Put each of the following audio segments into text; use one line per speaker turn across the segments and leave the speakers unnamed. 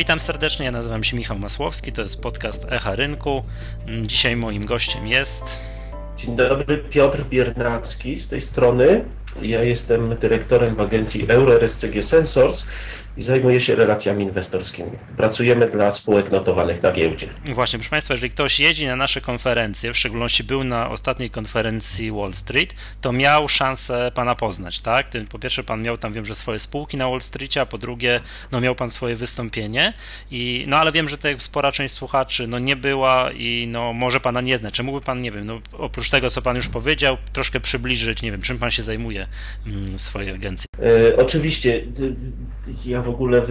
Witam serdecznie, ja nazywam się Michał Masłowski, to jest podcast Echa Rynku. Dzisiaj moim gościem jest...
Dzień dobry, Piotr Biernacki z tej strony. Ja jestem dyrektorem w agencji EuroRSCG Sensors i zajmuję się relacjami inwestorskimi. Pracujemy dla spółek notowanych na giełdzie.
Właśnie, proszę Państwa, jeżeli ktoś jeździ na nasze konferencje, w szczególności był na ostatniej konferencji Wall Street, to miał szansę Pana poznać, tak? Po pierwsze, Pan miał tam, wiem, że swoje spółki na Wall Streetie, a po drugie, no miał Pan swoje wystąpienie i, no ale wiem, że tutaj spora część słuchaczy, no nie była i no może Pana nie znać. Czy mógłby Pan, nie wiem, no oprócz tego, co Pan już powiedział, troszkę przybliżyć, nie wiem, czym Pan się zajmuje mm, w swojej agencji?
E, oczywiście, ja w ogóle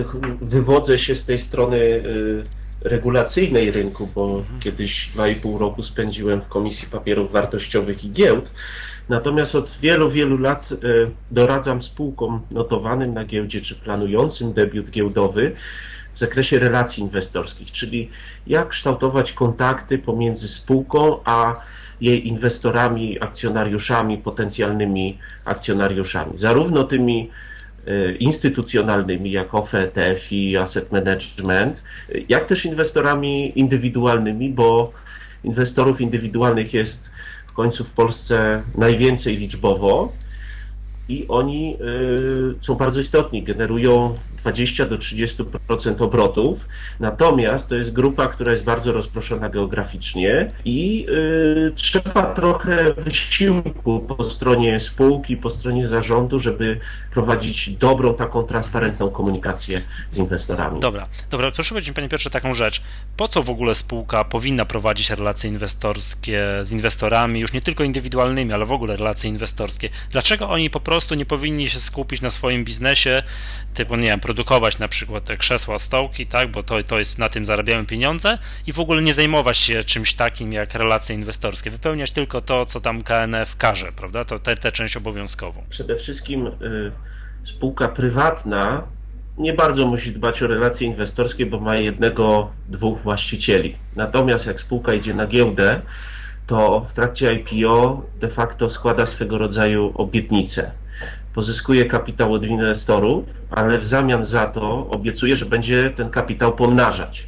wywodzę się z tej strony y, regulacyjnej rynku, bo mhm. kiedyś 2,5 roku spędziłem w Komisji Papierów Wartościowych i Giełd. Natomiast od wielu, wielu lat y, doradzam spółkom notowanym na giełdzie czy planującym debiut giełdowy w zakresie relacji inwestorskich, czyli jak kształtować kontakty pomiędzy spółką a jej inwestorami, akcjonariuszami, potencjalnymi akcjonariuszami. Zarówno tymi instytucjonalnymi, jak OFE, ETF i Asset Management, jak też inwestorami indywidualnymi, bo inwestorów indywidualnych jest w końcu w Polsce najwięcej liczbowo i oni y, są bardzo istotni, generują 20 do 30% obrotów, natomiast to jest grupa, która jest bardzo rozproszona geograficznie i y, trzeba trochę wysiłku po stronie spółki, po stronie zarządu, żeby prowadzić dobrą, taką transparentną komunikację z inwestorami.
Dobra, dobra, proszę powiedzieć Panie Piotrze taką rzecz. Po co w ogóle spółka powinna prowadzić relacje inwestorskie z inwestorami, już nie tylko indywidualnymi, ale w ogóle relacje inwestorskie? Dlaczego oni po prostu nie powinni się skupić na swoim biznesie, typu, nie wiem, produkować na przykład te krzesła, stołki, tak, bo to, to jest, na tym zarabiają pieniądze i w ogóle nie zajmować się czymś takim jak relacje inwestorskie, wypełniać tylko to, co tam KNF każe, prawda, to tę część obowiązkową.
Przede wszystkim y, spółka prywatna nie bardzo musi dbać o relacje inwestorskie, bo ma jednego, dwóch właścicieli. Natomiast jak spółka idzie na giełdę, to w trakcie IPO de facto składa swego rodzaju obietnicę pozyskuje kapitał od inwestorów, ale w zamian za to obiecuje, że będzie ten kapitał pomnażać.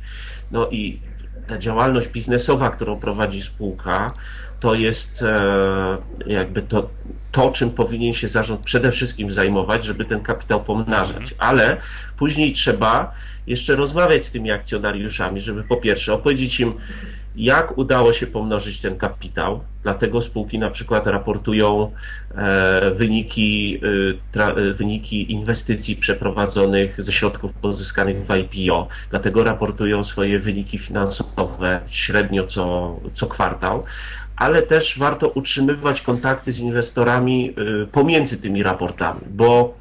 No i ta działalność biznesowa, którą prowadzi spółka, to jest e, jakby to, to, czym powinien się zarząd przede wszystkim zajmować, żeby ten kapitał pomnażać. Mhm. Ale później trzeba jeszcze rozmawiać z tymi akcjonariuszami, żeby po pierwsze opowiedzieć im, jak udało się pomnożyć ten kapitał. Dlatego spółki na przykład raportują e, wyniki, e, e, wyniki inwestycji przeprowadzonych ze środków pozyskanych w IPO. Dlatego raportują swoje wyniki finansowe średnio co, co kwartał. Ale też warto utrzymywać kontakty z inwestorami pomiędzy tymi raportami, bo E,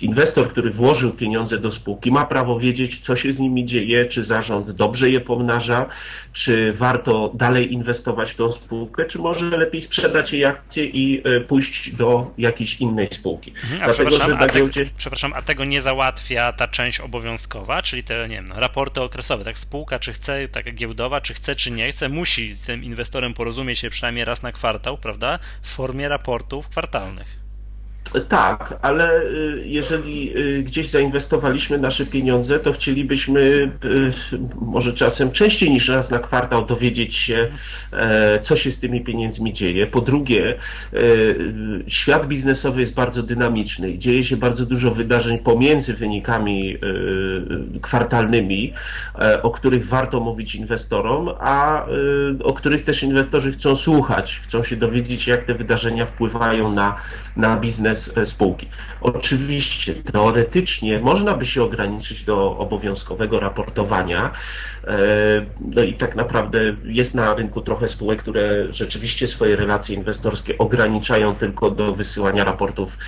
inwestor, który włożył pieniądze do spółki, ma prawo wiedzieć, co się z nimi dzieje, czy zarząd dobrze je pomnaża, czy warto dalej inwestować w tą spółkę, czy może lepiej sprzedać jej akcje i e, pójść do jakiejś innej spółki.
Mhm, a, Dlatego, przepraszam, a, te, giełdzie... przepraszam, a tego nie załatwia ta część obowiązkowa, czyli te, nie wiem, no, raporty okresowe, tak spółka, czy chce, taka giełdowa, czy chce, czy nie chce, musi z tym inwestorem porozumieć się przynajmniej raz na kwartał, prawda, w formie raportów kwartalnych.
Tak, ale y, jeżeli y, gdzieś zainwestowaliśmy nasze pieniądze, to chcielibyśmy y, może czasem częściej niż raz na kwartał dowiedzieć się, e, co się z tymi pieniędzmi dzieje. Po drugie, e, świat biznesowy jest bardzo dynamiczny i dzieje się bardzo dużo wydarzeń pomiędzy wynikami e, kwartalnymi, o których warto mówić inwestorom, a o których też inwestorzy chcą słuchać, chcą się dowiedzieć, jak te wydarzenia wpływają na, na biznes E, spółki. Oczywiście, teoretycznie można by się ograniczyć do obowiązkowego raportowania, e, no i tak naprawdę jest na rynku trochę spółek, które rzeczywiście swoje relacje inwestorskie ograniczają tylko do wysyłania raportów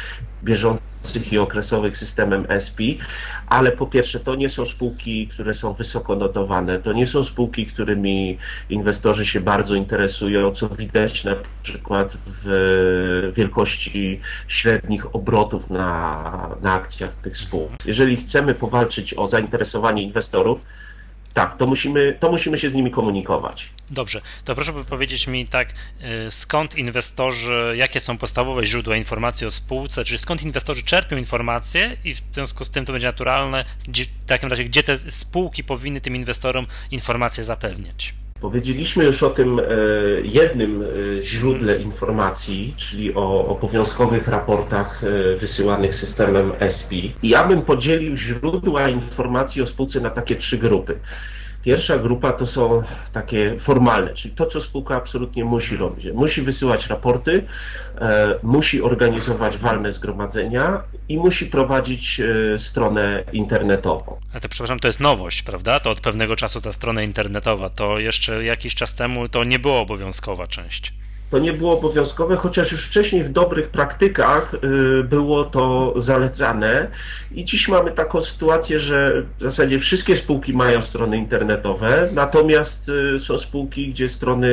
bieżących i okresowych systemem SP, ale po pierwsze to nie są spółki, które są wysoko notowane, to nie są spółki, którymi inwestorzy się bardzo interesują, co widać na przykład w wielkości średnich obrotów na, na akcjach tych spółek. Jeżeli chcemy powalczyć o zainteresowanie inwestorów, tak, to musimy, to musimy się z nimi komunikować.
Dobrze, to proszę powiedzieć mi tak, y, skąd inwestorzy, jakie są podstawowe źródła informacji o spółce, czyli skąd inwestorzy czerpią informacje i w związku z tym to będzie naturalne, w takim razie, gdzie te spółki powinny tym inwestorom informacje zapewniać?
Powiedzieliśmy już o tym e, jednym e, źródle informacji, czyli o obowiązkowych raportach e, wysyłanych systemem ESPI. I ja bym podzielił źródła informacji o spółce na takie trzy grupy. Pierwsza grupa to są takie formalne, czyli to, co spółka absolutnie musi robić. Musi wysyłać raporty, e, musi organizować walne zgromadzenia i musi prowadzić e, stronę internetową.
A to przepraszam, to jest nowość, prawda? To od pewnego czasu ta strona internetowa, to jeszcze jakiś czas temu to nie była obowiązkowa część
to nie było obowiązkowe, chociaż już wcześniej w dobrych praktykach y, było to zalecane. I dziś mamy taką sytuację, że w zasadzie wszystkie spółki mają strony internetowe, natomiast y, są spółki, gdzie strony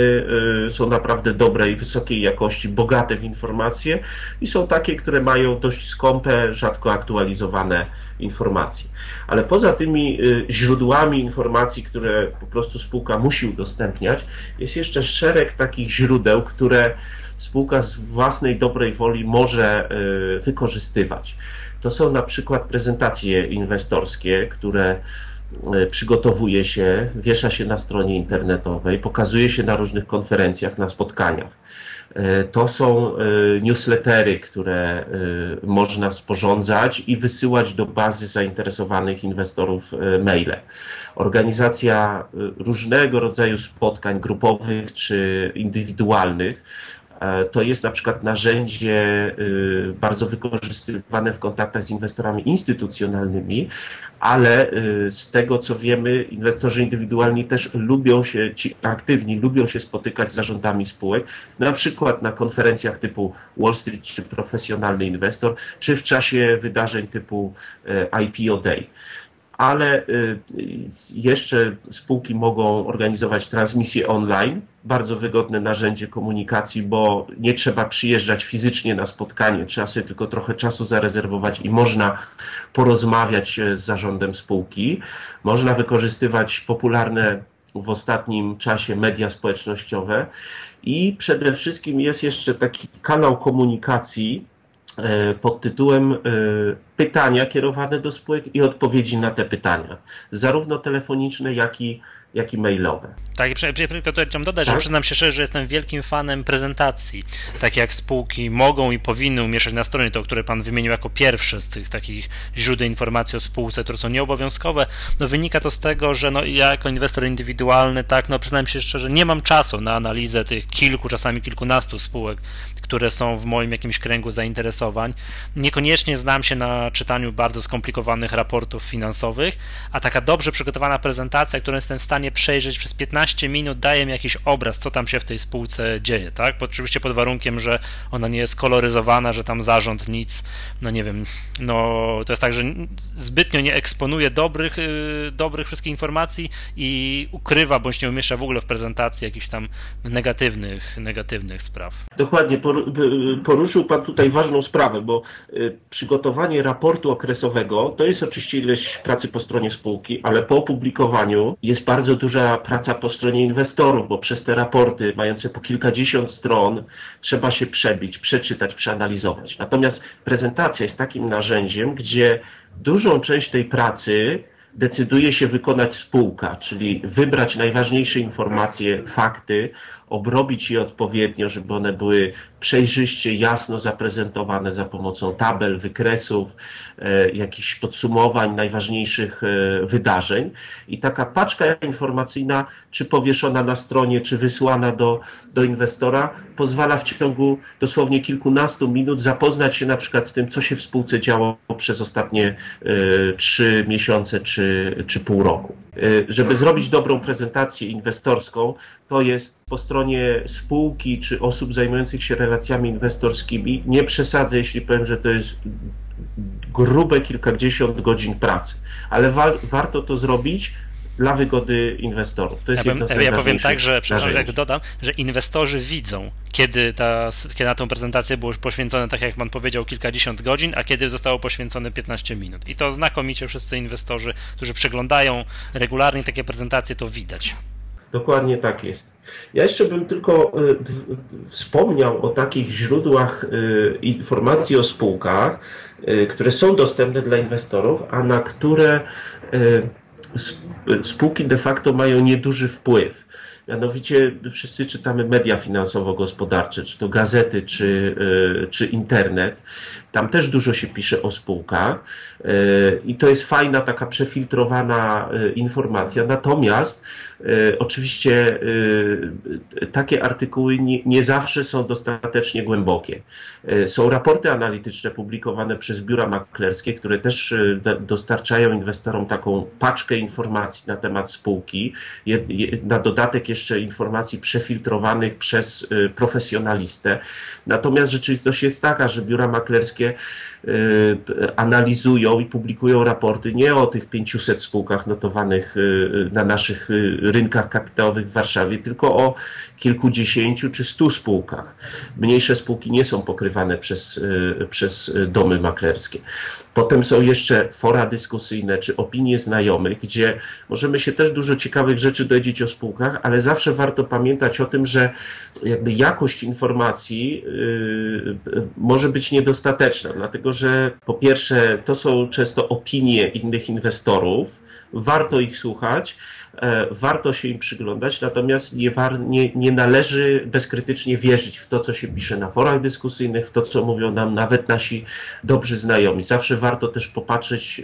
y, są naprawdę dobrej, wysokiej jakości, bogate w informacje i są takie, które mają dość skąpe, rzadko aktualizowane informacji. Ale poza tymi y, źródłami informacji, które po prostu spółka musi udostępniać, jest jeszcze szereg takich źródeł, które spółka z własnej dobrej woli może y, wykorzystywać. To są na przykład prezentacje inwestorskie, które y, przygotowuje się, wiesza się na stronie internetowej, pokazuje się na różnych konferencjach, na spotkaniach. E, to są e, newslettery, które e, można sporządzać i wysyłać do bazy zainteresowanych inwestorów maile. Organizacja różnego rodzaju spotkań grupowych czy indywidualnych to jest na przykład narzędzie y, bardzo wykorzystywane w kontaktach z inwestorami instytucjonalnymi, ale y, z tego co wiemy, inwestorzy indywidualni też lubią się, ci aktywni lubią się spotykać z zarządami spółek, na przykład na konferencjach typu Wall Street czy Profesjonalny Inwestor, czy w czasie wydarzeń typu e, IPO Day ale y, jeszcze spółki mogą organizować transmisje online. Bardzo wygodne narzędzie komunikacji, bo nie trzeba przyjeżdżać fizycznie na spotkanie, trzeba sobie tylko trochę czasu zarezerwować i można porozmawiać z zarządem spółki. Można wykorzystywać popularne w ostatnim czasie media społecznościowe i przede wszystkim jest jeszcze taki kanał komunikacji, E, pod tytułem e, pytania kierowane do spółek i odpowiedzi na te pytania, zarówno telefoniczne, jak i jak i mailowe.
Tak, chciałem dodać, tak? że przyznam się szczerze, że jestem wielkim fanem prezentacji. Tak jak spółki mogą i powinny umieszczać na stronie, to które Pan wymienił jako pierwsze z tych takich źródeł informacji o spółce, które są nieobowiązkowe, no wynika to z tego, że no ja jako inwestor indywidualny, tak, no przyznam się szczerze, nie mam czasu na analizę tych kilku, czasami kilkunastu spółek, które są w moim jakimś kręgu zainteresowań. Niekoniecznie znam się na czytaniu bardzo skomplikowanych raportów finansowych, a taka dobrze przygotowana prezentacja, którą jestem w stanie przejrzeć przez 15 minut, daje mi jakiś obraz, co tam się w tej spółce dzieje, tak? Oczywiście pod warunkiem, że ona nie jest koloryzowana, że tam zarząd nic, no nie wiem, no to jest tak, że zbytnio nie eksponuje dobrych, yy, dobrych wszystkich informacji i ukrywa bądź nie umieszcza w ogóle w prezentacji jakichś tam negatywnych, negatywnych spraw.
Dokładnie, poruszył Pan tutaj ważną sprawę, bo y, przygotowanie raportu okresowego to jest oczywiście ileś pracy po stronie spółki, ale po opublikowaniu jest bardzo duża praca po stronie inwestorów, bo przez te raporty mające po kilkadziesiąt stron trzeba się przebić, przeczytać, przeanalizować. Natomiast prezentacja jest takim narzędziem, gdzie dużą część tej pracy decyduje się wykonać spółka, czyli wybrać najważniejsze informacje, fakty, obrobić je odpowiednio, żeby one były przejrzyście, jasno zaprezentowane za pomocą tabel, wykresów, e, jakichś podsumowań najważniejszych e, wydarzeń. I taka paczka informacyjna, czy powieszona na stronie, czy wysłana do, do inwestora, pozwala w ciągu dosłownie kilkunastu minut zapoznać się na przykład z tym, co się w spółce działo przez ostatnie e, trzy miesiące, czy, czy pół roku. Żeby zrobić dobrą prezentację inwestorską, to jest po stronie spółki czy osób zajmujących się relacjami inwestorskimi. Nie przesadzę, jeśli powiem, że to jest grube kilkadziesiąt godzin pracy, ale wa warto to zrobić dla wygody inwestorów. To jest
ja, bym, ja powiem tak, że przepraszam, jak dodam, że inwestorzy widzą, kiedy, ta, kiedy na tą prezentację było już poświęcone, tak jak pan powiedział, kilkadziesiąt godzin, a kiedy zostało poświęcone 15 minut. I to znakomicie wszyscy inwestorzy, którzy przeglądają regularnie takie prezentacje, to widać.
Dokładnie tak jest. Ja jeszcze bym tylko e, wspomniał o takich źródłach e, informacji o spółkach, e, które są dostępne dla inwestorów, a na które spółki de facto mają nieduży wpływ. Mianowicie wszyscy czytamy media finansowo-gospodarcze, czy to gazety, czy, czy internet. Tam też dużo się pisze o spółkach i to jest fajna, taka przefiltrowana informacja. Natomiast E, oczywiście e, takie artykuły nie, zawsze są dostatecznie głębokie. E, są raporty analityczne publikowane przez biura maklerskie, które też dostarczają inwestorom taką paczkę informacji na temat spółki, na dodatek jeszcze informacji przefiltrowanych przez profesjonalistę. Natomiast rzeczywistość jest taka, że biura maklerskie analizują i publikują raporty nie o tych 500 spółkach notowanych na naszych rynkach kapitałowych w Warszawie, tylko o kilkudziesięciu czy stu spółkach. Mniejsze spółki nie są pokrywane przez, y, przez domy maklerskie. Potem są jeszcze fora dyskusyjne czy opinie znajomych, gdzie możemy się też dużo ciekawych rzeczy dowiedzieć o spółkach, ale zawsze warto pamiętać o tym, że jakby jakość informacji yy, może być niedostateczna, dlatego że po pierwsze to są często opinie innych inwestorów, warto ich słuchać, warto się im przyglądać, natomiast nie, nie, nie, należy bezkrytycznie wierzyć w to, co się pisze na forach dyskusyjnych, w to, co mówią nam nawet nasi dobrzy znajomi. Zawsze warto też popatrzeć, e,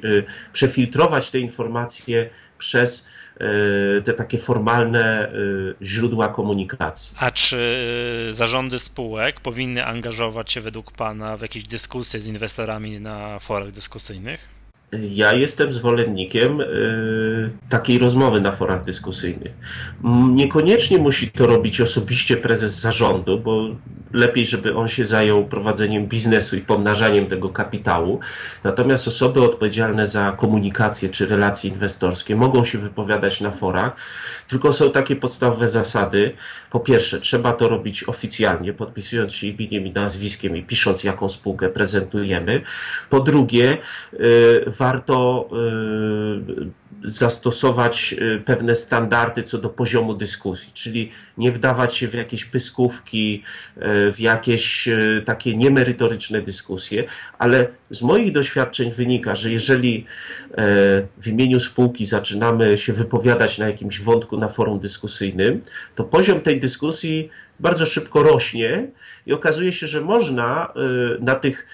przefiltrować te informacje przez e, te takie formalne źródła komunikacji.
A czy zarządy spółek powinny angażować się według Pana w jakieś dyskusje z inwestorami na forach dyskusyjnych?
Ja jestem zwolennikiem y, takiej rozmowy na forach dyskusyjnych. Niekoniecznie musi to robić osobiście prezes zarządu, bo lepiej, żeby on się zajął prowadzeniem biznesu i pomnażaniem tego kapitału. Natomiast osoby odpowiedzialne za komunikację czy relacje inwestorskie mogą się wypowiadać na forach, tylko są takie podstawowe zasady. Po pierwsze, trzeba to robić oficjalnie, podpisując się imieniem i nazwiskiem i pisząc, jaką spółkę prezentujemy. Po drugie, y, warto y, zastosować y, pewne standardy co do poziomu dyskusji, czyli nie wdawać się w jakieś pyskówki, w jakieś takie niemerytoryczne dyskusje, ale z moich doświadczeń wynika, że jeżeli w imieniu spółki zaczynamy się wypowiadać na jakimś wątku na forum dyskusyjnym, to poziom tej dyskusji bardzo szybko rośnie i okazuje się, że można na tych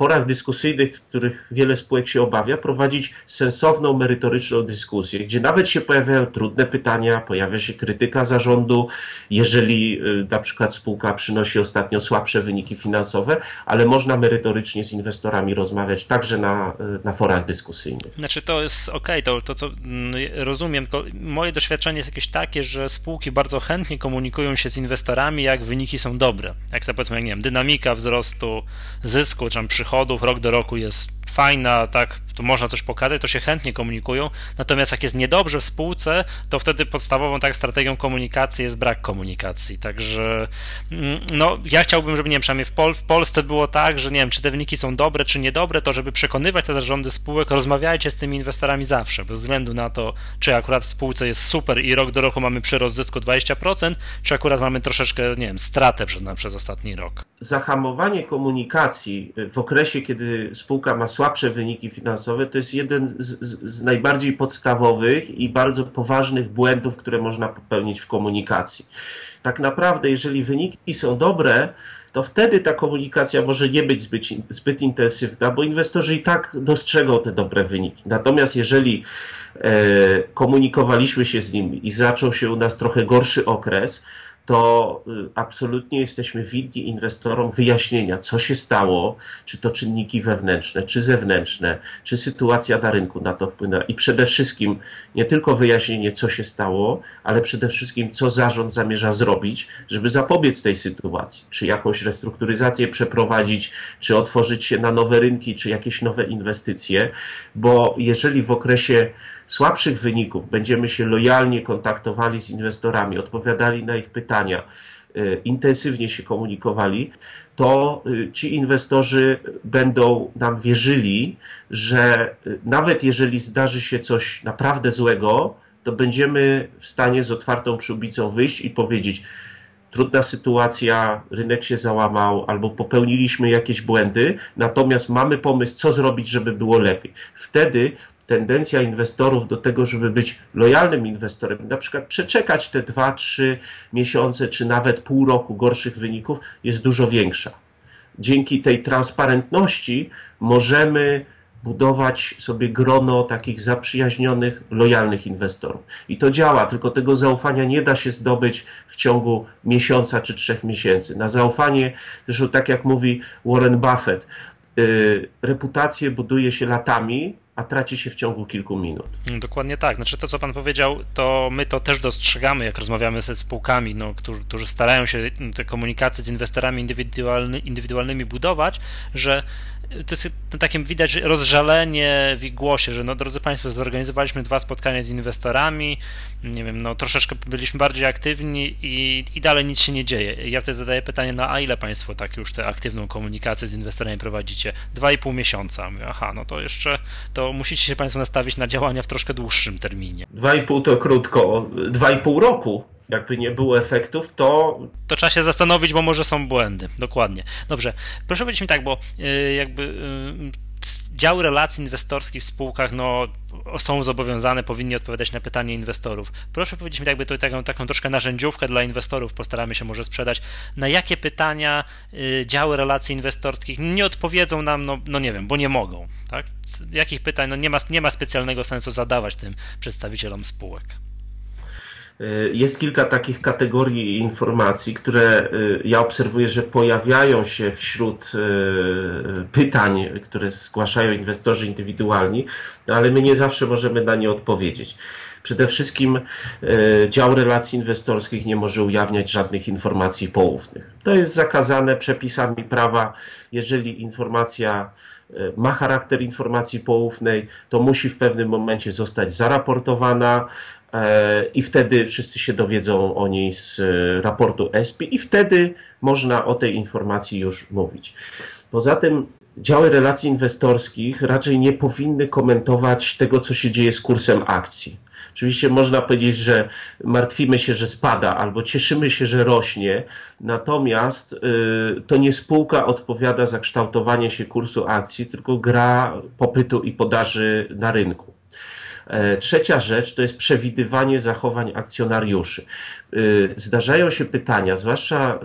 forach dyskusyjnych, których wiele spółek się obawia, prowadzić sensowną, merytoryczną dyskusję, gdzie nawet się pojawiają trudne pytania, pojawia się krytyka zarządu, jeżeli y, na przykład spółka przynosi ostatnio słabsze wyniki finansowe, ale można merytorycznie z inwestorami rozmawiać także na, y, na forach dyskusyjnych.
Znaczy to jest ok, to, to co mm, rozumiem, tylko moje doświadczenie jest jakieś takie, że spółki bardzo chętnie komunikują się z inwestorami, jak wyniki są dobre. Jak to powiedzmy, jak nie wiem, dynamika wzrostu zysku, czy tam przychodów, przychodów rok do roku jest fajna, tak, to można coś pokazać, to się chętnie komunikują. Natomiast jak jest niedobrze w spółce, to wtedy podstawową tak strategią komunikacji jest brak komunikacji. Także mm, no, ja chciałbym, żeby nie wiem, przynajmniej w, Pol w Polsce było tak, że nie wiem, czy te wyniki są dobre, czy niedobre, to żeby przekonywać te zarządy spółek, rozmawiajcie z tymi inwestorami zawsze, bez względu na to, czy akurat w spółce jest super i rok do roku mamy przyrost zysku 20%, czy akurat mamy troszeczkę, nie wiem, stratę przez, przez ostatni rok.
Zahamowanie komunikacji w okresie, kiedy spółka ma słabsze wyniki finansowe, to jest jeden z, z, najbardziej podstawowych i bardzo poważnych błędów, które można popełnić w komunikacji. Tak naprawdę, jeżeli wyniki są dobre, to wtedy ta komunikacja może nie być zbyt, zbyt intensywna, bo inwestorzy i tak dostrzegą te dobre wyniki. Natomiast jeżeli e, komunikowaliśmy się z nimi i zaczął się u nas trochę gorszy okres, to y, absolutnie jesteśmy winni inwestorom wyjaśnienia, co się stało, czy to czynniki wewnętrzne, czy zewnętrzne, czy sytuacja na rynku na to wpłynęła. I przede wszystkim nie tylko wyjaśnienie, co się stało, ale przede wszystkim, co zarząd zamierza zrobić, żeby zapobiec tej sytuacji, czy jakąś restrukturyzację przeprowadzić, czy otworzyć się na nowe rynki, czy jakieś nowe inwestycje, bo jeżeli w okresie słabszych wyników będziemy się lojalnie kontaktowali z inwestorami, odpowiadali na ich pytania, intensywnie się komunikowali, to ci inwestorzy będą nam wierzyli, że nawet jeżeli zdarzy się coś naprawdę złego, to będziemy w stanie z otwartą przyłbicą wyjść i powiedzieć: Trudna sytuacja, rynek się załamał, albo popełniliśmy jakieś błędy, natomiast mamy pomysł, co zrobić, żeby było lepiej. Wtedy tendencja inwestorów do tego, żeby być lojalnym inwestorem, na przykład przeczekać te 2-3 miesiące, czy nawet pół roku gorszych wyników, jest dużo większa. Dzięki tej transparentności możemy budować sobie grono takich zaprzyjaźnionych, lojalnych inwestorów. I to działa, tylko tego zaufania nie da się zdobyć w ciągu miesiąca czy trzech miesięcy. Na zaufanie, zresztą tak jak mówi Warren Buffett, yy, reputację buduje się latami, a traci się w ciągu kilku minut.
Dokładnie tak. Znaczy to, co pan powiedział, to my to też dostrzegamy, jak rozmawiamy ze spółkami, no, którzy, którzy starają się te komunikacje z inwestorami indywidualny, indywidualnymi budować, że to jest takim widać rozżalenie w ich głosie, że no drodzy Państwo, zorganizowaliśmy dwa spotkania z inwestorami, nie wiem, no troszeczkę byliśmy bardziej aktywni i, i dalej nic się nie dzieje. Ja wtedy zadaję pytanie, no a ile Państwo tak już tę aktywną komunikację z inwestorami prowadzicie? Dwa i pół miesiąca. Mówię, aha, no to jeszcze, to musicie się Państwo nastawić na działania w troszkę dłuższym terminie.
Dwa i pół to krótko, dwa i pół roku jakby nie było efektów, to.
To trzeba się zastanowić, bo może są błędy. Dokładnie. Dobrze. Proszę powiedzieć mi tak, bo yy, jakby. Yy, działy relacji inwestorskich w spółkach no, są zobowiązane, powinni odpowiadać na pytania inwestorów. Proszę powiedzieć mi jakby to taką, taką troszkę narzędziówkę dla inwestorów, postaramy się może sprzedać, na jakie pytania y, działy relacji inwestorskich nie odpowiedzą nam, no, no nie wiem, bo nie mogą. Tak? Jakich pytań no nie, ma, nie ma specjalnego sensu zadawać tym przedstawicielom spółek?
Y, jest kilka takich kategorii informacji, które y, ja obserwuję, że pojawiają się wśród y, pytań, które zgłaszają inwestorzy indywidualni, no ale my nie zawsze możemy na nie odpowiedzieć. Przede wszystkim dział relacji inwestorskich nie może ujawniać żadnych informacji poufnych. To jest zakazane przepisami prawa. Jeżeli informacja ma charakter informacji poufnej, to musi w pewnym momencie zostać zaraportowana, i wtedy wszyscy się dowiedzą o niej z e, raportu ESPI i wtedy można o tej informacji już mówić. Poza tym działy relacji inwestorskich raczej nie powinny komentować tego, co się dzieje z kursem akcji. Oczywiście można powiedzieć, że martwimy się, że spada, albo cieszymy się, że rośnie, natomiast y, to nie spółka odpowiada za kształtowanie się kursu akcji, tylko gra popytu i podaży na rynku. E, trzecia rzecz to jest przewidywanie zachowań akcjonariuszy. E, zdarzają się pytania, zwłaszcza e,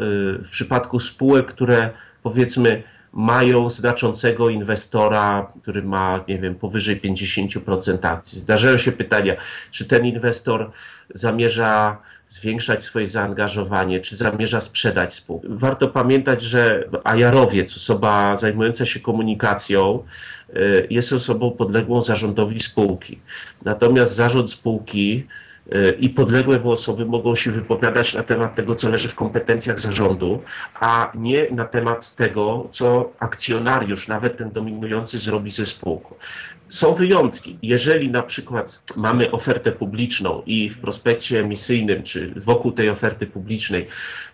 w przypadku spółek, które powiedzmy mają znaczącego inwestora, który ma, nie wiem, powyżej 50% akcji. Zdarzają się pytania, czy ten inwestor zamierza zwiększać swoje zaangażowanie, czy zamierza sprzedać spółkę. Warto pamiętać, że Ajarowiec, osoba zajmująca się komunikacją, jest osobą podległą zarządowi spółki. Natomiast zarząd spółki y, i podległe mu osoby mogą się wypowiadać na temat tego, co leży w kompetencjach zarządu, a nie na temat tego, co akcjonariusz, nawet ten dominujący, zrobi ze spółką. Są wyjątki. Jeżeli na przykład mamy ofertę publiczną i w prospekcie emisyjnym, czy wokół tej oferty publicznej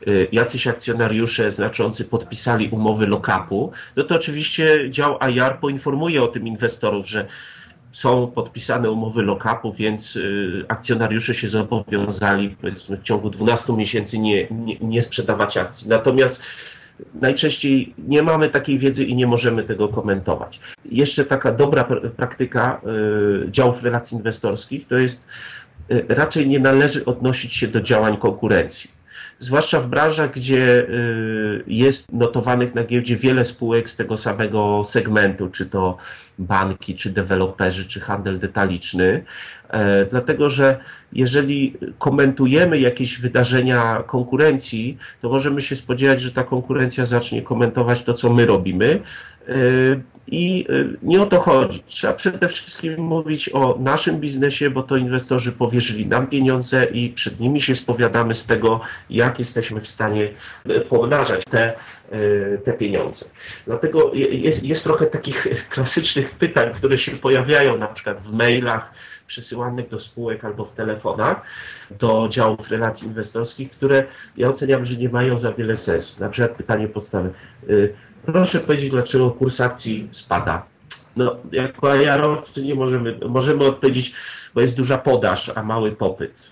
y, jacyś akcjonariusze znaczący podpisali umowy lock-upu, no to oczywiście dział IR poinformuje o tym inwestorów, że są podpisane umowy lock-upu, więc y, akcjonariusze się zobowiązali w ciągu 12 miesięcy nie, nie, nie sprzedawać akcji. Natomiast najczęściej nie mamy takiej wiedzy i nie możemy tego komentować. Jeszcze taka dobra praktyka y, działów relacji inwestorskich to jest y, raczej nie należy odnosić się do działań konkurencji zwłaszcza w branżach, gdzie y, jest notowanych na giełdzie wiele spółek z tego samego segmentu, czy to banki, czy deweloperzy, czy handel detaliczny, e, dlatego że jeżeli komentujemy jakieś wydarzenia konkurencji, to możemy się spodziewać, że ta konkurencja zacznie komentować to, co my robimy. I nie o to chodzi. Trzeba przede wszystkim mówić o naszym biznesie, bo to inwestorzy powierzyli nam pieniądze i przed nimi się spowiadamy z tego, jak jesteśmy w stanie pomnażać te, te pieniądze. Dlatego jest, jest trochę takich klasycznych pytań, które się pojawiają na przykład w mailach, przesyłanych do spółek albo w telefonach do działów relacji inwestorskich, które ja oceniam, że nie mają za wiele sensu. Na przykład pytanie podstawowe. Y, proszę powiedzieć, dlaczego kurs akcji spada. No, jako ajarowcy nie możemy, możemy odpowiedzieć, bo jest duża podaż, a mały popyt.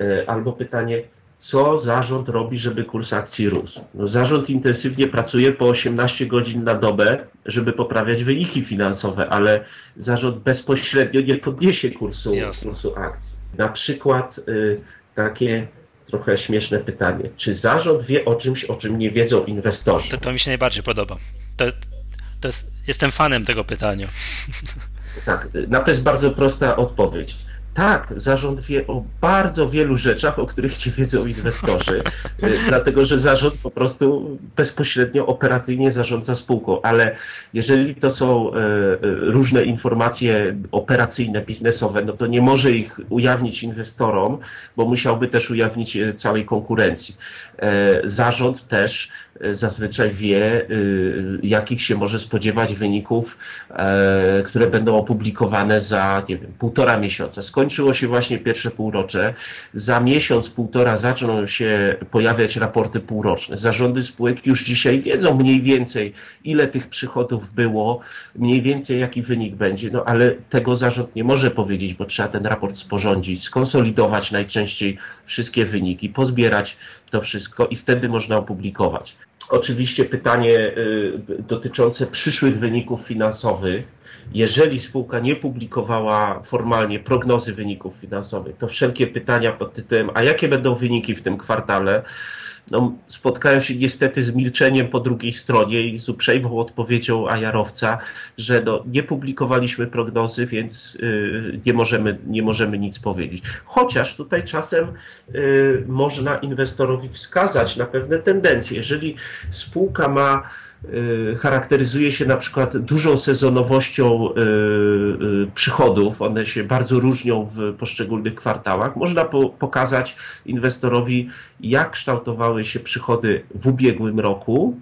Y, albo pytanie, co zarząd robi, żeby kurs akcji rósł. No, zarząd intensywnie pracuje po 18 godzin na dobę, żeby poprawiać wyniki finansowe, ale zarząd bezpośrednio nie podniesie kursu, kursu akcji. Na przykład y, takie trochę śmieszne pytanie. Czy zarząd wie o czymś, o czym nie wiedzą inwestorzy?
To, to mi się najbardziej podoba. To, to jest, jestem fanem tego pytania.
Tak, na to jest bardzo prosta odpowiedź tak, zarząd wie o bardzo wielu rzeczach, o których nie wiedzą inwestorzy, y, dlatego że zarząd po prostu bezpośrednio operacyjnie zarządza spółką, ale jeżeli to są y, y, różne informacje operacyjne, biznesowe, no to nie może ich ujawnić inwestorom, bo musiałby też ujawnić całej konkurencji. E, zarząd też e, zazwyczaj wie, jakich się może spodziewać wyników, e, które będą opublikowane za, nie wiem, półtora miesiąca. Skończy skończyło się właśnie pierwsze półrocze. Za miesiąc, półtora zaczną się pojawiać raporty półroczne. Zarządy spółek już dzisiaj wiedzą mniej więcej, ile tych przychodów było, mniej więcej jaki wynik będzie, no ale tego zarząd nie może powiedzieć, bo trzeba ten raport sporządzić, skonsolidować najczęściej wszystkie wyniki, pozbierać to wszystko i wtedy można opublikować. Oczywiście pytanie y, dotyczące przyszłych wyników finansowych jeżeli spółka nie publikowała formalnie prognozy wyników finansowych, to wszelkie pytania pod tytułem, a jakie będą wyniki w tym kwartale, no, spotkają się niestety z milczeniem po drugiej stronie i z uprzejmą odpowiedzią ajarowca, że no, nie publikowaliśmy prognozy, więc y, nie, możemy, nie możemy nic powiedzieć. Chociaż tutaj czasem y, można inwestorowi wskazać na pewne tendencje. Jeżeli spółka ma charakteryzuje się na przykład dużą sezonowością y, y, przychodów. One się bardzo różnią w poszczególnych kwartałach. Można po, pokazać inwestorowi, jak kształtowały się przychody w ubiegłym roku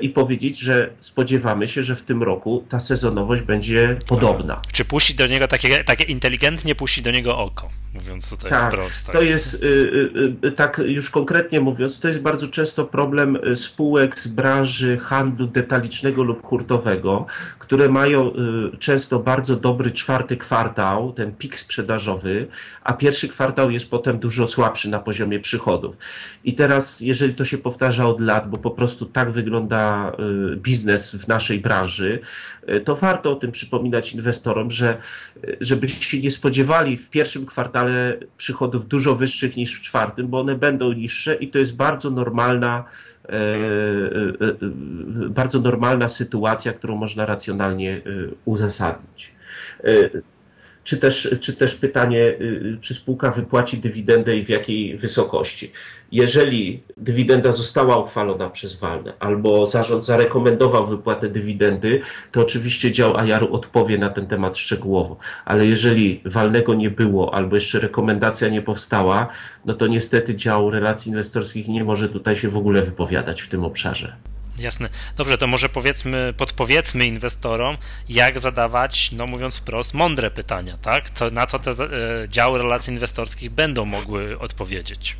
i powiedzieć, że spodziewamy się, że w tym roku ta sezonowość będzie podobna.
Czy puści do niego takie, takie inteligentnie puści do niego oko, mówiąc tutaj tak, wprost. Tak.
To jest, y, y, y, tak już konkretnie mówiąc, to jest bardzo często problem spółek z branży handlu detalicznego lub hurtowego, które mają często bardzo dobry czwarty kwartał, ten pik sprzedażowy, a pierwszy kwartał jest potem dużo słabszy na poziomie przychodów. I teraz, jeżeli to się powtarza od lat, bo po prostu tak wygląda y, biznes w naszej branży, y, to warto o tym przypominać inwestorom, że y, żebyście się nie spodziewali w pierwszym kwartale przychodów dużo wyższych niż w czwartym, bo one będą niższe i to jest bardzo normalna bardzo normalna sytuacja, którą można racjonalnie uzasadnić. Czy też, czy też pytanie, czy spółka wypłaci dywidendę i w jakiej wysokości jeżeli dywidenda została uchwalona przez walne albo zarząd zarekomendował wypłatę dywidendy, to oczywiście dział AJAR-u odpowie na ten temat szczegółowo. Ale jeżeli walnego nie było albo jeszcze rekomendacja nie powstała, no to niestety dział relacji inwestorskich nie może tutaj się w ogóle wypowiadać w tym obszarze.
Jasne. Dobrze, to może powiedzmy, podpowiedzmy inwestorom, jak zadawać, no mówiąc wprost, mądre pytania, tak? Co, na co te e, działy relacji inwestorskich będą mogły odpowiedzieć.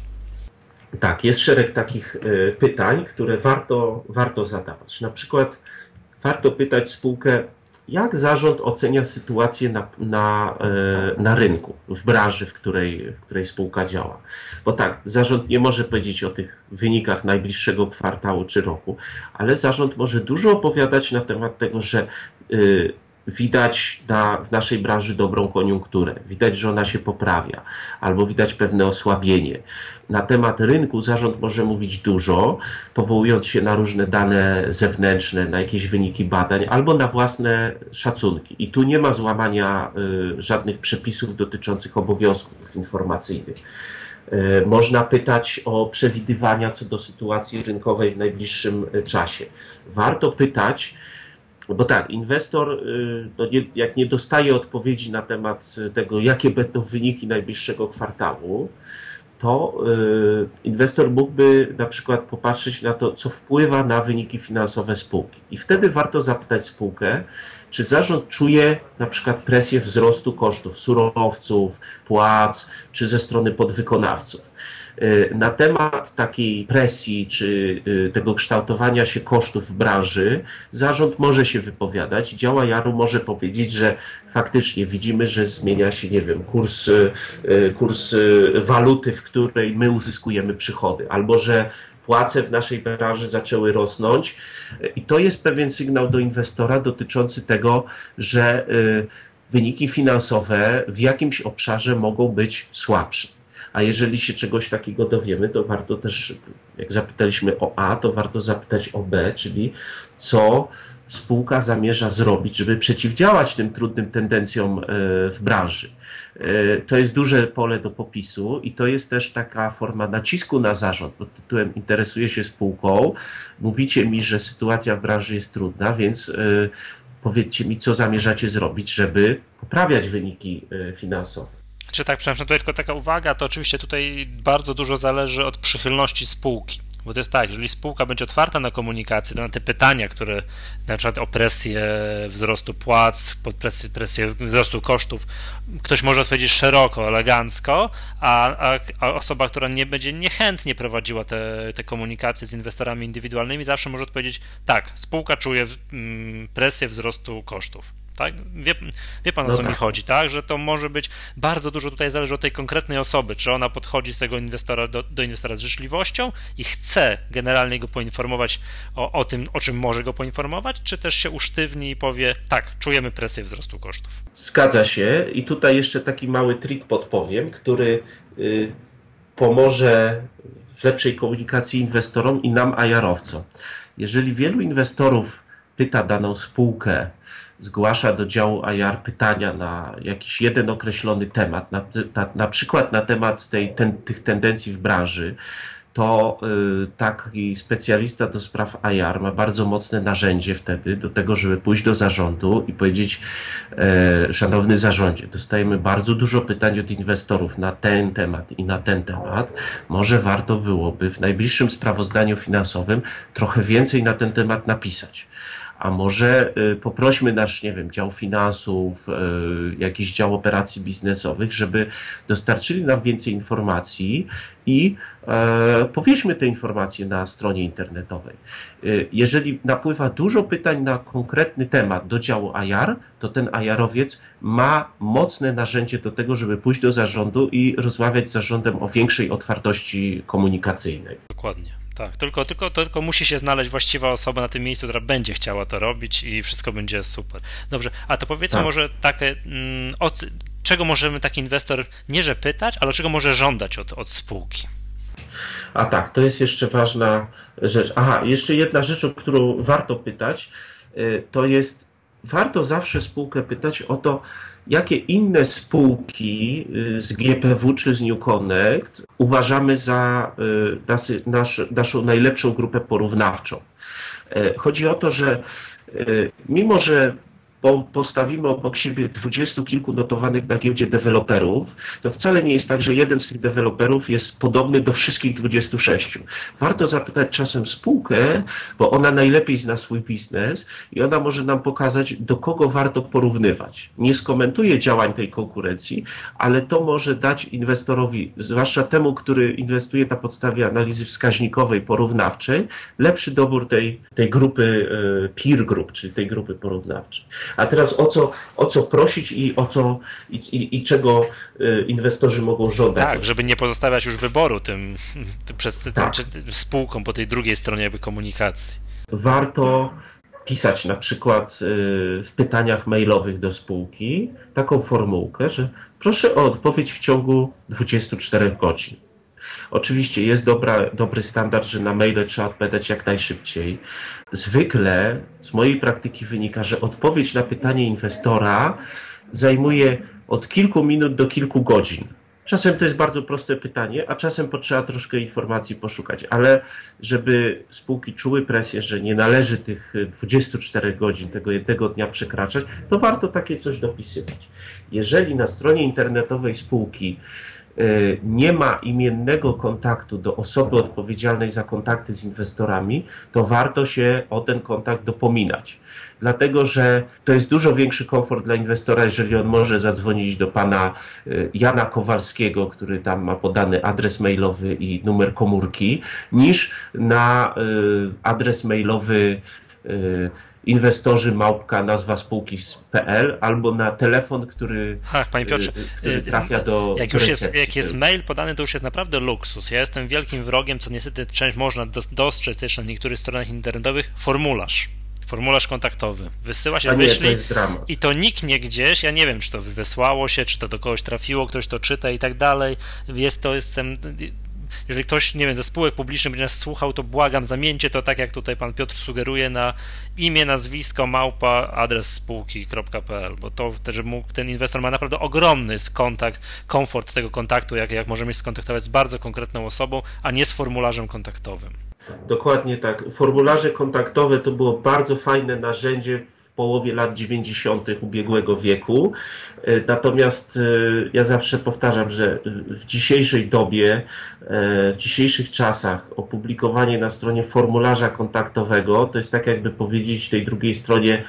Tak, jest szereg takich e, pytań, które warto, warto zadawać. Na przykład warto pytać spółkę, jak zarząd ocenia sytuację na, na, e, na rynku, w branży, w której, w której spółka działa. Bo tak, zarząd nie może powiedzieć o tych wynikach najbliższego kwartału czy roku, ale zarząd może dużo opowiadać na temat tego, że e, widać na, w naszej branży dobrą koniunkturę, widać, że ona się poprawia, albo widać pewne osłabienie. Na temat rynku zarząd może mówić dużo, powołując się na różne dane zewnętrzne, na jakieś wyniki badań, albo na własne szacunki. I tu nie ma złamania y, żadnych przepisów dotyczących obowiązków informacyjnych. Y, można pytać o przewidywania co do sytuacji rynkowej w najbliższym y, czasie. Warto pytać, bo tak, inwestor, y, no nie, jak nie dostaje odpowiedzi na temat tego, jakie będą wyniki najbliższego kwartału, to y, inwestor mógłby na przykład popatrzeć na to, co wpływa na wyniki finansowe spółki. I wtedy warto zapytać spółkę, czy zarząd czuje na przykład presję wzrostu kosztów surowców, płac, czy ze strony podwykonawców. Y, na temat takiej presji czy y, tego kształtowania się kosztów w branży zarząd może się wypowiadać. Działa Jaru może powiedzieć, że faktycznie widzimy, że zmienia się, nie wiem, kurs, y, kurs waluty, w której my uzyskujemy przychody, albo że płace w naszej branży zaczęły rosnąć. I to jest pewien sygnał do inwestora dotyczący tego, że wyniki finansowe w jakimś obszarze mogą być słabsze. A jeżeli się czegoś takiego dowiemy, to warto też, jak zapytaliśmy o A, to warto zapytać o B, czyli co spółka zamierza zrobić, żeby przeciwdziałać tym trudnym tendencjom e, w branży. E, to jest duże pole do popisu i to jest też taka forma nacisku na zarząd pod tytułem interesuje się spółką. Mówicie mi, że sytuacja w branży jest trudna, więc e, powiedzcie mi, co zamierzacie zrobić, żeby poprawiać wyniki finansowe
czy tak, przepraszam, tutaj tylko taka uwaga, to oczywiście tutaj bardzo dużo zależy od przychylności spółki. Bo to jest tak, jeżeli spółka będzie otwarta na komunikację, na te pytania, które na przykład o presję wzrostu płac, presję, presję wzrostu kosztów, ktoś może odpowiedzieć szeroko, elegancko, a, a, a, osoba, która nie będzie niechętnie prowadziła te, te komunikacje z inwestorami indywidualnymi, zawsze może odpowiedzieć tak, spółka czuje mm, presję wzrostu kosztów tak? Wie, wie pan o no co tak. mi chodzi, tak? Że to może być bardzo dużo tutaj zależy od tej konkretnej osoby, czy ona podchodzi z tego inwestora do, do inwestora z życzliwością i chce generalnie go poinformować o, o tym, o czym może go poinformować, czy też się usztywni i powie, tak, czujemy presję wzrostu kosztów.
Zgadza się i tutaj jeszcze taki mały trik podpowiem, który y, pomoże w lepszej komunikacji inwestorom i nam, a jarowcom. Jeżeli wielu inwestorów pyta daną spółkę, zgłasza do działu IR pytania na jakiś jeden określony temat, na, na, na przykład na temat tej, ten, tych tendencji w branży, to y, taki specjalista do spraw IR ma bardzo mocne narzędzie wtedy do tego, żeby pójść do zarządu i powiedzieć, e, szanowny zarządzie, dostajemy bardzo dużo pytań od inwestorów na ten temat i na ten temat. Może warto byłoby w najbliższym sprawozdaniu finansowym trochę więcej na ten temat napisać a może y, poprośmy nasz, nie wiem, dział finansów, y, jakiś dział operacji biznesowych, żeby dostarczyli nam więcej informacji i e, powieźmy te informacje na stronie internetowej. Y, jeżeli napływa dużo pytań na konkretny temat do działu IR, to ten IR-owiec ma mocne narzędzie do tego, żeby pójść do zarządu i rozmawiać z zarządem o większej otwartości komunikacyjnej.
Dokładnie. Tak, tylko, tylko, tylko musi się znaleźć właściwa osoba na tym miejscu, która będzie chciała to robić i wszystko będzie super. Dobrze, a to powiedzmy tak. może takie, mm, od, czego możemy taki inwestor nie że pytać, ale czego może żądać od, od spółki?
A tak, to jest jeszcze ważna rzecz. Aha, jeszcze jedna rzecz, o którą warto pytać, y, to jest warto zawsze spółkę pytać o to, jakie inne spółki y, z GPW czy z New Connect uważamy za y, nas, naszą najlepszą grupę porównawczą. E, chodzi o to, że y, mimo, że postawimy obok siebie dwudziestu kilku notowanych na giełdzie deweloperów, to wcale nie jest tak, że jeden z tych deweloperów jest podobny do wszystkich 26. Warto zapytać czasem spółkę, bo ona najlepiej zna swój biznes i ona może nam pokazać, do kogo warto porównywać. Nie skomentuje działań tej konkurencji, ale to może dać inwestorowi, zwłaszcza temu, który inwestuje na podstawie analizy wskaźnikowej, porównawczej, lepszy dobór tej, tej grupy e, peer group, czyli tej grupy porównawczej. A teraz o co, o co prosić i o co i, i, i czego y, inwestorzy mogą żądać?
Tak, żeby nie pozostawiać już wyboru tym, tym przez tym, tak. spółką po tej drugiej stronie komunikacji.
Warto pisać na przykład y, w pytaniach mailowych do spółki taką formułkę, że proszę o odpowiedź w ciągu 24 godzin. Oczywiście jest dobra, dobry standard, że na maile trzeba odpowiadać jak najszybciej. Zwykle z mojej praktyki wynika, że odpowiedź na pytanie inwestora zajmuje od kilku minut do kilku godzin. Czasem to jest bardzo proste pytanie, a czasem potrzeba troszkę informacji poszukać, ale żeby spółki czuły presję, że nie należy tych 24 godzin tego jednego dnia przekraczać, to warto takie coś dopisywać. Jeżeli na stronie internetowej spółki nie ma imiennego kontaktu do osoby odpowiedzialnej za kontakty z inwestorami, to warto się o ten kontakt dopominać. Dlatego że to jest dużo większy komfort dla inwestora, jeżeli on może zadzwonić do pana y, Jana Kowalskiego, który tam ma podany adres mailowy i numer komórki, niż na y, adres mailowy inwestorzy małpka nazwa spółki.pl albo na telefon, który,
Ach, panie Piotrze,
który trafia do
jak już jest, jak jest mail podany, to już jest naprawdę luksus. Ja jestem wielkim wrogiem, co niestety część można dostrzec jeszcze na niektórych stronach internetowych, formularz formularz kontaktowy. Wysyła się,
A nie,
wyślij
to
i to nikt nie gdzieś, ja nie wiem, czy to wysłało się, czy to do kogoś trafiło, ktoś to czyta i tak dalej. Jest to, jestem, jeżeli ktoś, nie wiem, ze spółek publicznych będzie nas słuchał, to błagam, zamieńcie to tak, jak tutaj pan Piotr sugeruje, na imię, nazwisko, małpa, adres spółki.pl, bo to też mógł, ten inwestor ma naprawdę ogromny kontakt, komfort tego kontaktu, jak, jak możemy się skontaktować z bardzo konkretną osobą, a nie z formularzem kontaktowym.
Dokładnie tak. Formularze kontaktowe to było bardzo fajne narzędzie połowie lat 90. ubiegłego wieku. E, natomiast e, ja zawsze powtarzam, że w dzisiejszej dobie, e, w dzisiejszych czasach opublikowanie na stronie formularza kontaktowego to jest tak jakby powiedzieć tej drugiej stronie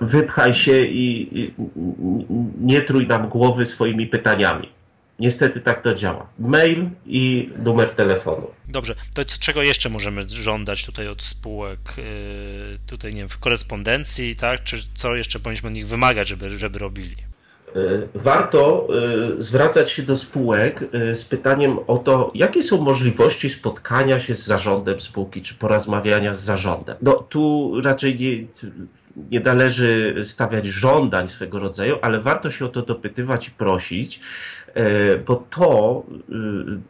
wypchaj się i nie trój nam głowy swoimi pytaniami. Niestety tak to działa. Mail i numer telefonu.
Dobrze, to czego jeszcze możemy żądać tutaj od spółek, yy, tutaj nie wiem, w korespondencji, tak? Czy co jeszcze powinniśmy od nich wymagać, żeby, żeby robili?
Yy, warto yy, zwracać się do spółek z pytaniem o to, jakie są możliwości spotkania się z zarządem spółki, czy porozmawiania z zarządem. No tu raczej nie, nie należy stawiać żądań swego rodzaju, ale warto się o to dopytywać i prosić, bo to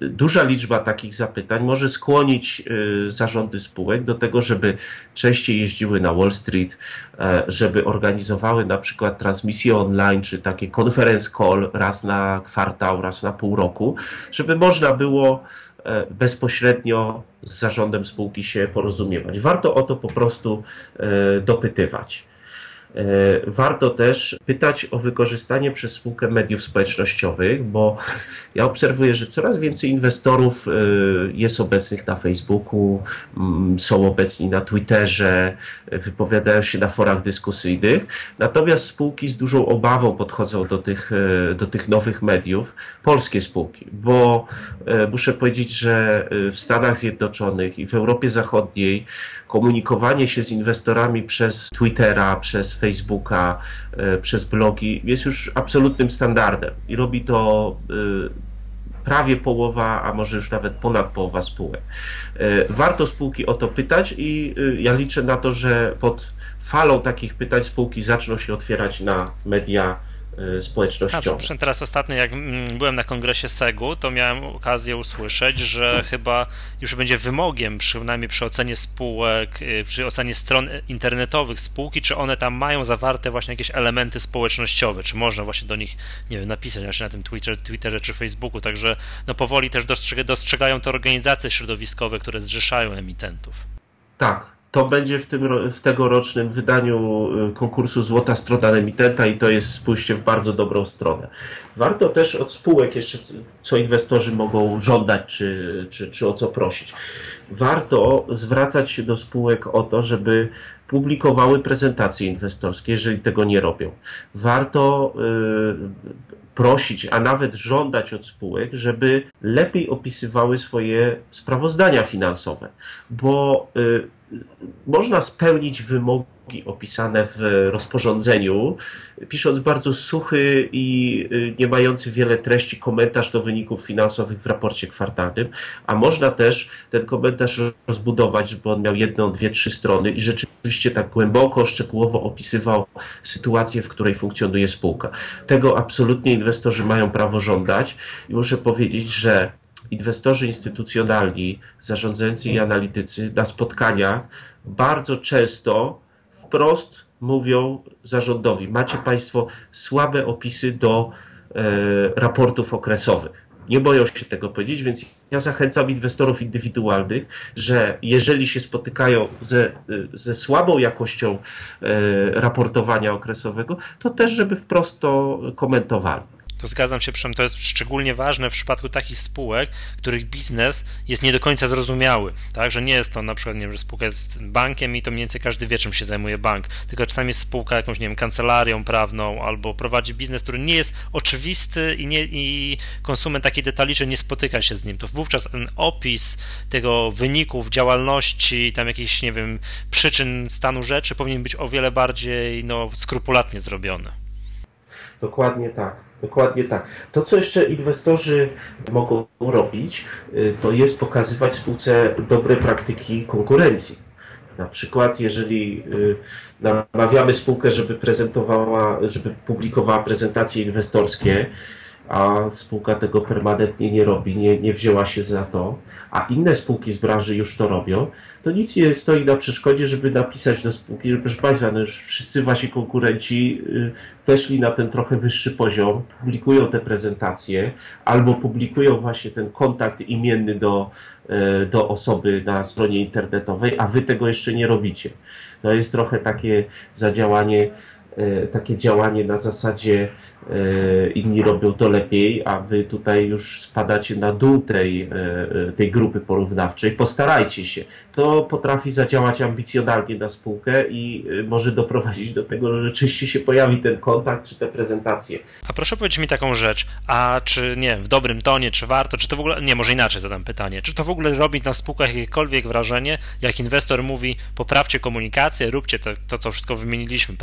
e, duża liczba takich zapytań może skłonić e, zarządy spółek do tego, żeby częściej jeździły na Wall Street, żeby organizowały na przykład transmisje online, czy takie conference call raz na kwartał, raz na pół roku, żeby można było bezpośrednio z zarządem spółki się porozumiewać. Warto o to po prostu dopytywać. E, warto też pytać o wykorzystanie przez spółkę mediów społecznościowych, bo ja obserwuję, że coraz więcej inwestorów e, jest obecnych na Facebooku, mm, są obecni na Twitterze, wypowiadają się na forach dyskusyjnych. Natomiast spółki z dużą obawą podchodzą do tych, e, do tych nowych mediów, polskie spółki, bo muszę powiedzieć, że w Stanach Zjednoczonych i w Europie Zachodniej komunikowanie się z inwestorami przez Twittera, przez Facebooka, e, przez blogi jest już absolutnym standardem i robi to e, prawie połowa, a może już nawet ponad połowa spółek. E, warto spółki o to pytać i ja liczę na to, że pod falą takich pytań spółki zaczną się otwierać na media Y, społecznościowe.
A, teraz ostatnio, jak mm, byłem na kongresie SEGU, to miałem okazję usłyszeć, że hmm. chyba już będzie wymogiem, przynajmniej przy ocenie spółek, y, przy ocenie stron internetowych spółki, czy one tam mają zawarte właśnie jakieś elementy społecznościowe, czy można właśnie do nich, nie wiem, napisać właśnie na tym Twitterze, Twitterze czy Facebooku, także no powoli też dostrzegają to organizacje środowiskowe, które zrzeszają emitentów.
Tak, to będzie w, tym, w tegorocznym wydaniu y, konkursu Złota Strona Emitenta i to jest pójście w bardzo dobrą stronę. Warto też od spółek jeszcze, co inwestorzy mogą żądać, czy, czy, czy o co prosić. Warto zwracać się do spółek o to, żeby publikowały prezentacje inwestorskie, jeżeli tego nie robią. Warto y, prosić, a nawet żądać od spółek, żeby lepiej opisywały swoje sprawozdania finansowe, bo y, można spełnić wymogi opisane w rozporządzeniu, pisząc bardzo suchy i y, nie mający wiele treści komentarz do wyników finansowych w raporcie kwartalnym, a można też ten komentarz rozbudować, żeby on miał jedną, dwie, trzy strony i rzeczywiście tak głęboko, szczegółowo opisywał sytuację, w której funkcjonuje spółka. Tego absolutnie inwestorzy mają prawo żądać i muszę powiedzieć, że inwestorzy instytucjonalni, zarządzający i analitycy na spotkaniach bardzo często wprost mówią zarządowi: Macie Państwo słabe opisy do raportów okresowych. Nie boją się tego powiedzieć, więc ja zachęcam inwestorów indywidualnych, że jeżeli się spotykają ze, ze słabą jakością raportowania okresowego, to też, żeby wprost to komentowali
to zgadzam się, to jest szczególnie ważne w przypadku takich spółek, których biznes jest nie do końca zrozumiały, tak, że nie jest to na przykład, nie wiem, że spółka jest bankiem i to mniej więcej każdy wie, czym się zajmuje bank, tylko czasami jest spółka jakąś, nie wiem, kancelarią prawną albo prowadzi biznes, który nie jest oczywisty i, nie, i konsument taki detaliczny nie spotyka się z nim, to wówczas ten opis tego wyników działalności, tam jakichś, nie wiem, przyczyn stanu rzeczy powinien być o wiele bardziej, no, skrupulatnie zrobiony.
Dokładnie tak. Dokładnie tak. To, co jeszcze inwestorzy mogą robić, y, to jest pokazywać spółce dobre praktyki konkurencji. Na przykład, jeżeli y, namawiamy spółkę, żeby prezentowała, żeby publikowała prezentacje inwestorskie, a spółka tego permanentnie nie robi, nie, nie wzięła się za to, a inne spółki z branży już to robią, to nic nie stoi na przeszkodzie, żeby napisać do spółki, że proszę Państwa, no już wszyscy Wasi konkurenci y, weszli na ten trochę wyższy poziom, publikują te prezentacje, albo publikują właśnie ten kontakt imienny do, y, do osoby na stronie internetowej, a Wy tego jeszcze nie robicie. To jest trochę takie zadziałanie, takie działanie na zasadzie E, inni robią to lepiej, a wy tutaj już spadacie na dół tej, e, e, tej grupy porównawczej. Postarajcie się. To potrafi zadziałać ambicjonalnie na spółkę i może doprowadzić do tego, że rzeczywiście się pojawi ten kontakt czy te prezentacje.
A proszę powiedzieć mi taką rzecz, a czy nie, w dobrym tonie, czy warto, czy to w ogóle, nie, może inaczej zadam pytanie, czy to w ogóle robi na spółkach jakiekolwiek wrażenie, jak inwestor mówi, poprawcie komunikację, róbcie to, to co wszystko wymieniliśmy,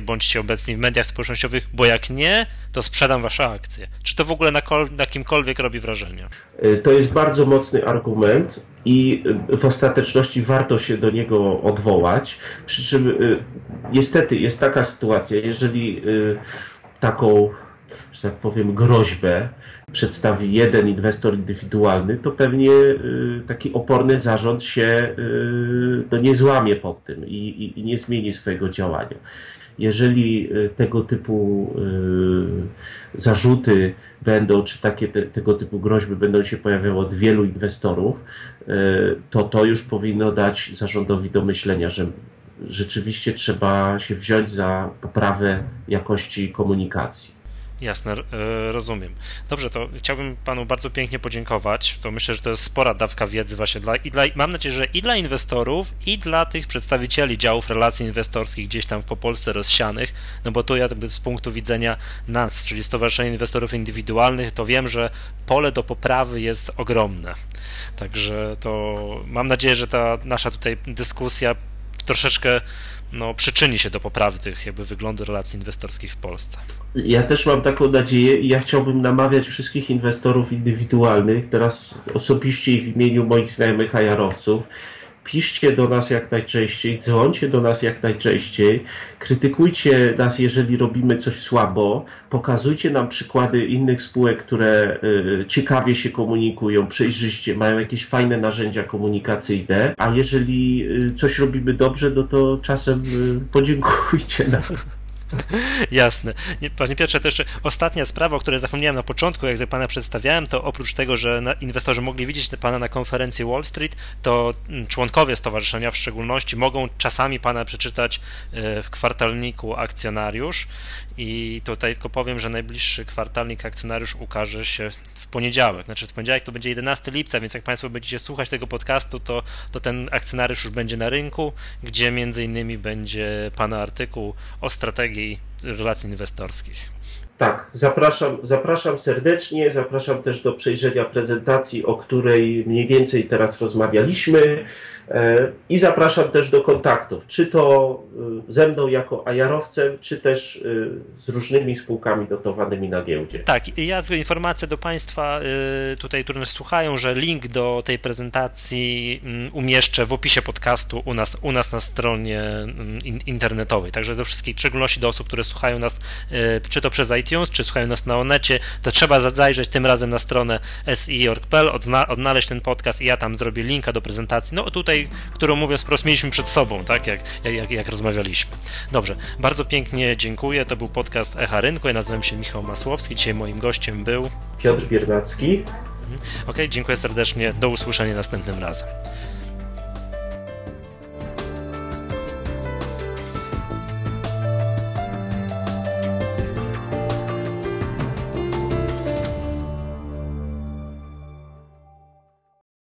bądźcie obecni w mediach społecznościowych, bo jak nie, to sprzedam wasze akcje. Czy to w ogóle na, na kimkolwiek robi wrażenie?
Y, to jest bardzo mocny argument i y, w ostateczności warto się do niego odwołać. Przy czym y, niestety jest taka sytuacja, jeżeli taką, że tak powiem, groźbę przedstawi jeden inwestor indywidualny, to pewnie taki oporny zarząd się no, nie złamie pod tym i, i, i nie zmieni swojego działania jeżeli y, tego typu y, zarzuty będą, czy takie te, tego typu groźby będą się pojawiały od wielu inwestorów, y, to to już powinno dać zarządowi do myślenia, że rzeczywiście trzeba się wziąć za poprawę jakości komunikacji.
Jasne, e, rozumiem. Dobrze, to chciałbym panu bardzo pięknie podziękować. To myślę, że to jest spora dawka wiedzy właśnie dla, i dla, mam nadzieję, że i dla inwestorów, i dla tych przedstawicieli działów relacji inwestorskich gdzieś tam po Polsce rozsianych, no bo tu ja z punktu widzenia nas, czyli Stowarzyszenia Inwestorów Indywidualnych, to wiem, że pole do poprawy jest ogromne. Także to mam nadzieję, że ta nasza tutaj dyskusja troszeczkę no, przyczyni się do poprawy tych jakby wyglądu relacji inwestorskich w Polsce.
Ja też mam taką nadzieję i ja chciałbym namawiać wszystkich inwestorów indywidualnych, teraz osobiście i w imieniu moich znajomych ajarowców, piszcie do nas jak najczęściej, dzwońcie do nas jak najczęściej, krytykujcie nas, jeżeli robimy coś słabo, pokazujcie nam przykłady innych spółek, które y, ciekawie się komunikują, przejrzyście, mają jakieś fajne narzędzia komunikacyjne, a jeżeli y, coś robimy dobrze, no to czasem y, podziękujcie nam.
Jasne. Panie Piotrze, to jeszcze ostatnia sprawa, o której zapomniałem na początku, jak pana przedstawiałem, to oprócz tego, że inwestorzy mogli widzieć pana na konferencji Wall Street, to mm, członkowie stowarzyszenia w szczególności mogą czasami pana przeczytać e, w kwartalniku akcjonariusz i tutaj tylko powiem, że najbliższy kwartalnik akcjonariusz ukaże się poniedziałek. Znaczy w poniedziałek to będzie 11 lipca, więc jak Państwo będziecie słuchać tego podcastu, to, to ten akcjonariusz już będzie na rynku, gdzie między innymi będzie Pana artykuł o strategii relacji inwestorskich.
Tak, zapraszam, zapraszam serdecznie, zapraszam też do przejrzenia prezentacji, o której mniej więcej teraz rozmawialiśmy e, i zapraszam też do kontaktów, czy to e, ze mną jako ajarowcem, czy też e, z różnymi spółkami dotowanymi na giełdzie.
Tak, i ja informację do Państwa tutaj, którzy nas słuchają, że link do tej prezentacji mm, umieszczę w opisie podcastu u nas, u nas na stronie mm, internetowej, także do wszystkich, w szczególności do osób, które słuchają nas czy to przez iTunes, czy słuchają nas na Onecie, to trzeba zajrzeć tym razem na stronę si.org.pl, odnaleźć ten podcast i ja tam zrobię linka do prezentacji, no tutaj, którą mówiąc wprost mieliśmy przed sobą, tak, jak, jak, jak rozmawialiśmy. Dobrze, bardzo pięknie dziękuję, to był podcast Echa Rynku, ja nazywam się Michał Masłowski, dzisiaj moim gościem był
Piotr Biernacki.
Mhm. Ok, dziękuję serdecznie, do usłyszenia następnym razem.